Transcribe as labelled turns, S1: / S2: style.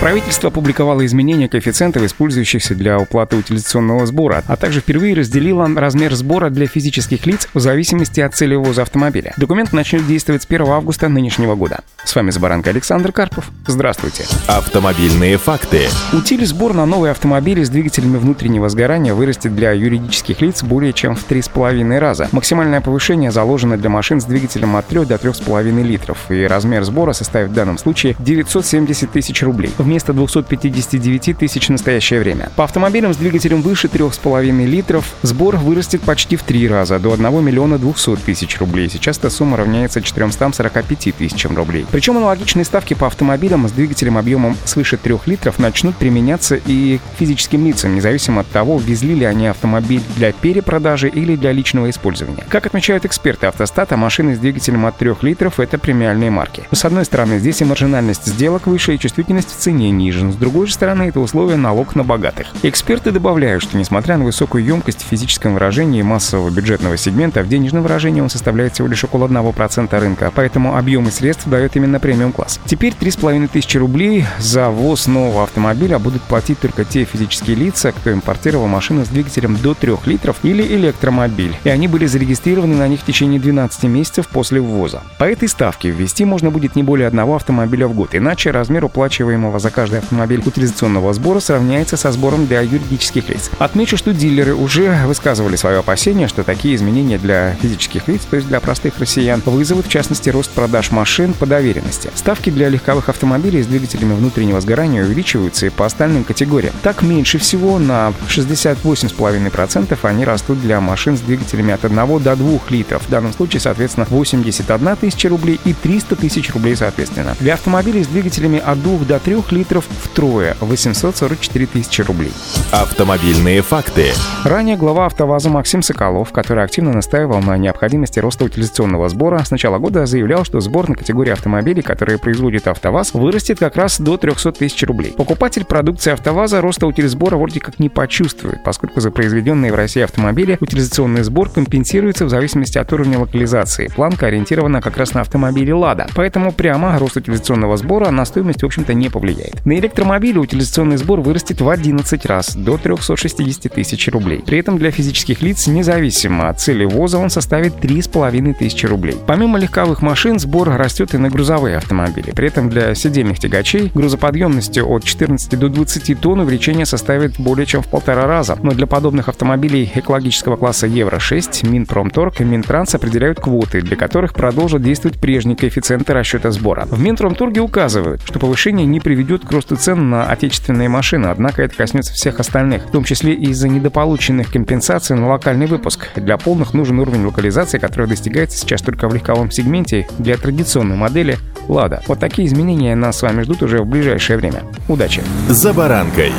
S1: Правительство опубликовало изменения коэффициентов, использующихся для уплаты утилизационного сбора, а также впервые разделило размер сбора для физических лиц в зависимости от цели ввоза автомобиля. Документ начнет действовать с 1 августа нынешнего года. С вами Забаранка Александр Карпов. Здравствуйте.
S2: Автомобильные факты.
S1: Утиль-сбор на новые автомобили с двигателями внутреннего сгорания вырастет для юридических лиц более чем в 3,5 раза. Максимальное повышение заложено для машин с двигателем от 3 до 3,5 литров, и размер сбора составит в данном случае 970 тысяч рублей вместо 259 тысяч в настоящее время. По автомобилям с двигателем выше 3,5 литров сбор вырастет почти в три раза, до 1 миллиона 200 тысяч рублей. Сейчас эта сумма равняется 445 тысячам рублей. Причем аналогичные ставки по автомобилям с двигателем объемом свыше 3 литров начнут применяться и к физическим лицам, независимо от того, везли ли они автомобиль для перепродажи или для личного использования. Как отмечают эксперты автостата, машины с двигателем от 3 литров — это премиальные марки. С одной стороны, здесь и маржинальность сделок выше, и чувствительность в цене цене нижен. С другой же стороны, это условие налог на богатых. Эксперты добавляют, что несмотря на высокую емкость в физическом выражении массового бюджетного сегмента, в денежном выражении он составляет всего лишь около 1% рынка, поэтому объемы средств дает именно премиум класс. Теперь 3,5 тысячи рублей за ввоз нового автомобиля будут платить только те физические лица, кто импортировал машину с двигателем до 3 литров или электромобиль, и они были зарегистрированы на них в течение 12 месяцев после ввоза. По этой ставке ввести можно будет не более одного автомобиля в год, иначе размер уплачиваемого за каждый автомобиль утилизационного сбора сравняется со сбором для юридических лиц. Отмечу, что дилеры уже высказывали свое опасение, что такие изменения для физических лиц, то есть для простых россиян, вызовут в частности рост продаж машин по доверенности. Ставки для легковых автомобилей с двигателями внутреннего сгорания увеличиваются и по остальным категориям. Так меньше всего на 68,5% они растут для машин с двигателями от 1 до 2 литров. В данном случае, соответственно, 81 тысяча рублей и 300 тысяч рублей соответственно. Для автомобилей с двигателями от 2 до 3 литров втрое – 844 тысячи рублей.
S2: Автомобильные факты.
S1: Ранее глава АвтоВАЗа Максим Соколов, который активно настаивал на необходимости роста утилизационного сбора, с начала года заявлял, что сбор на категории автомобилей, которые производит АвтоВАЗ, вырастет как раз до 300 тысяч рублей. Покупатель продукции АвтоВАЗа роста утилизбора вроде как не почувствует, поскольку за произведенные в России автомобили утилизационный сбор компенсируется в зависимости от уровня локализации. Планка ориентирована как раз на автомобили «Лада». Поэтому прямо рост утилизационного сбора на стоимость, в общем-то, не повлияет влияет. На электромобили утилизационный сбор вырастет в 11 раз, до 360 тысяч рублей. При этом для физических лиц, независимо от цели ввоза, он составит 3,5 тысячи рублей. Помимо легковых машин, сбор растет и на грузовые автомобили. При этом для сидельных тягачей грузоподъемностью от 14 до 20 тонн увеличение составит более чем в полтора раза. Но для подобных автомобилей экологического класса Евро-6 Минпромторг и Минтранс определяют квоты, для которых продолжат действовать прежние коэффициенты расчета сбора. В Минпромторге указывают, что повышение не приведет приведет к росту цен на отечественные машины, однако это коснется всех остальных, в том числе и из-за недополученных компенсаций на локальный выпуск. Для полных нужен уровень локализации, который достигается сейчас только в легковом сегменте для традиционной модели «Лада». Вот такие изменения нас с вами ждут уже в ближайшее время. Удачи!
S2: «За баранкой»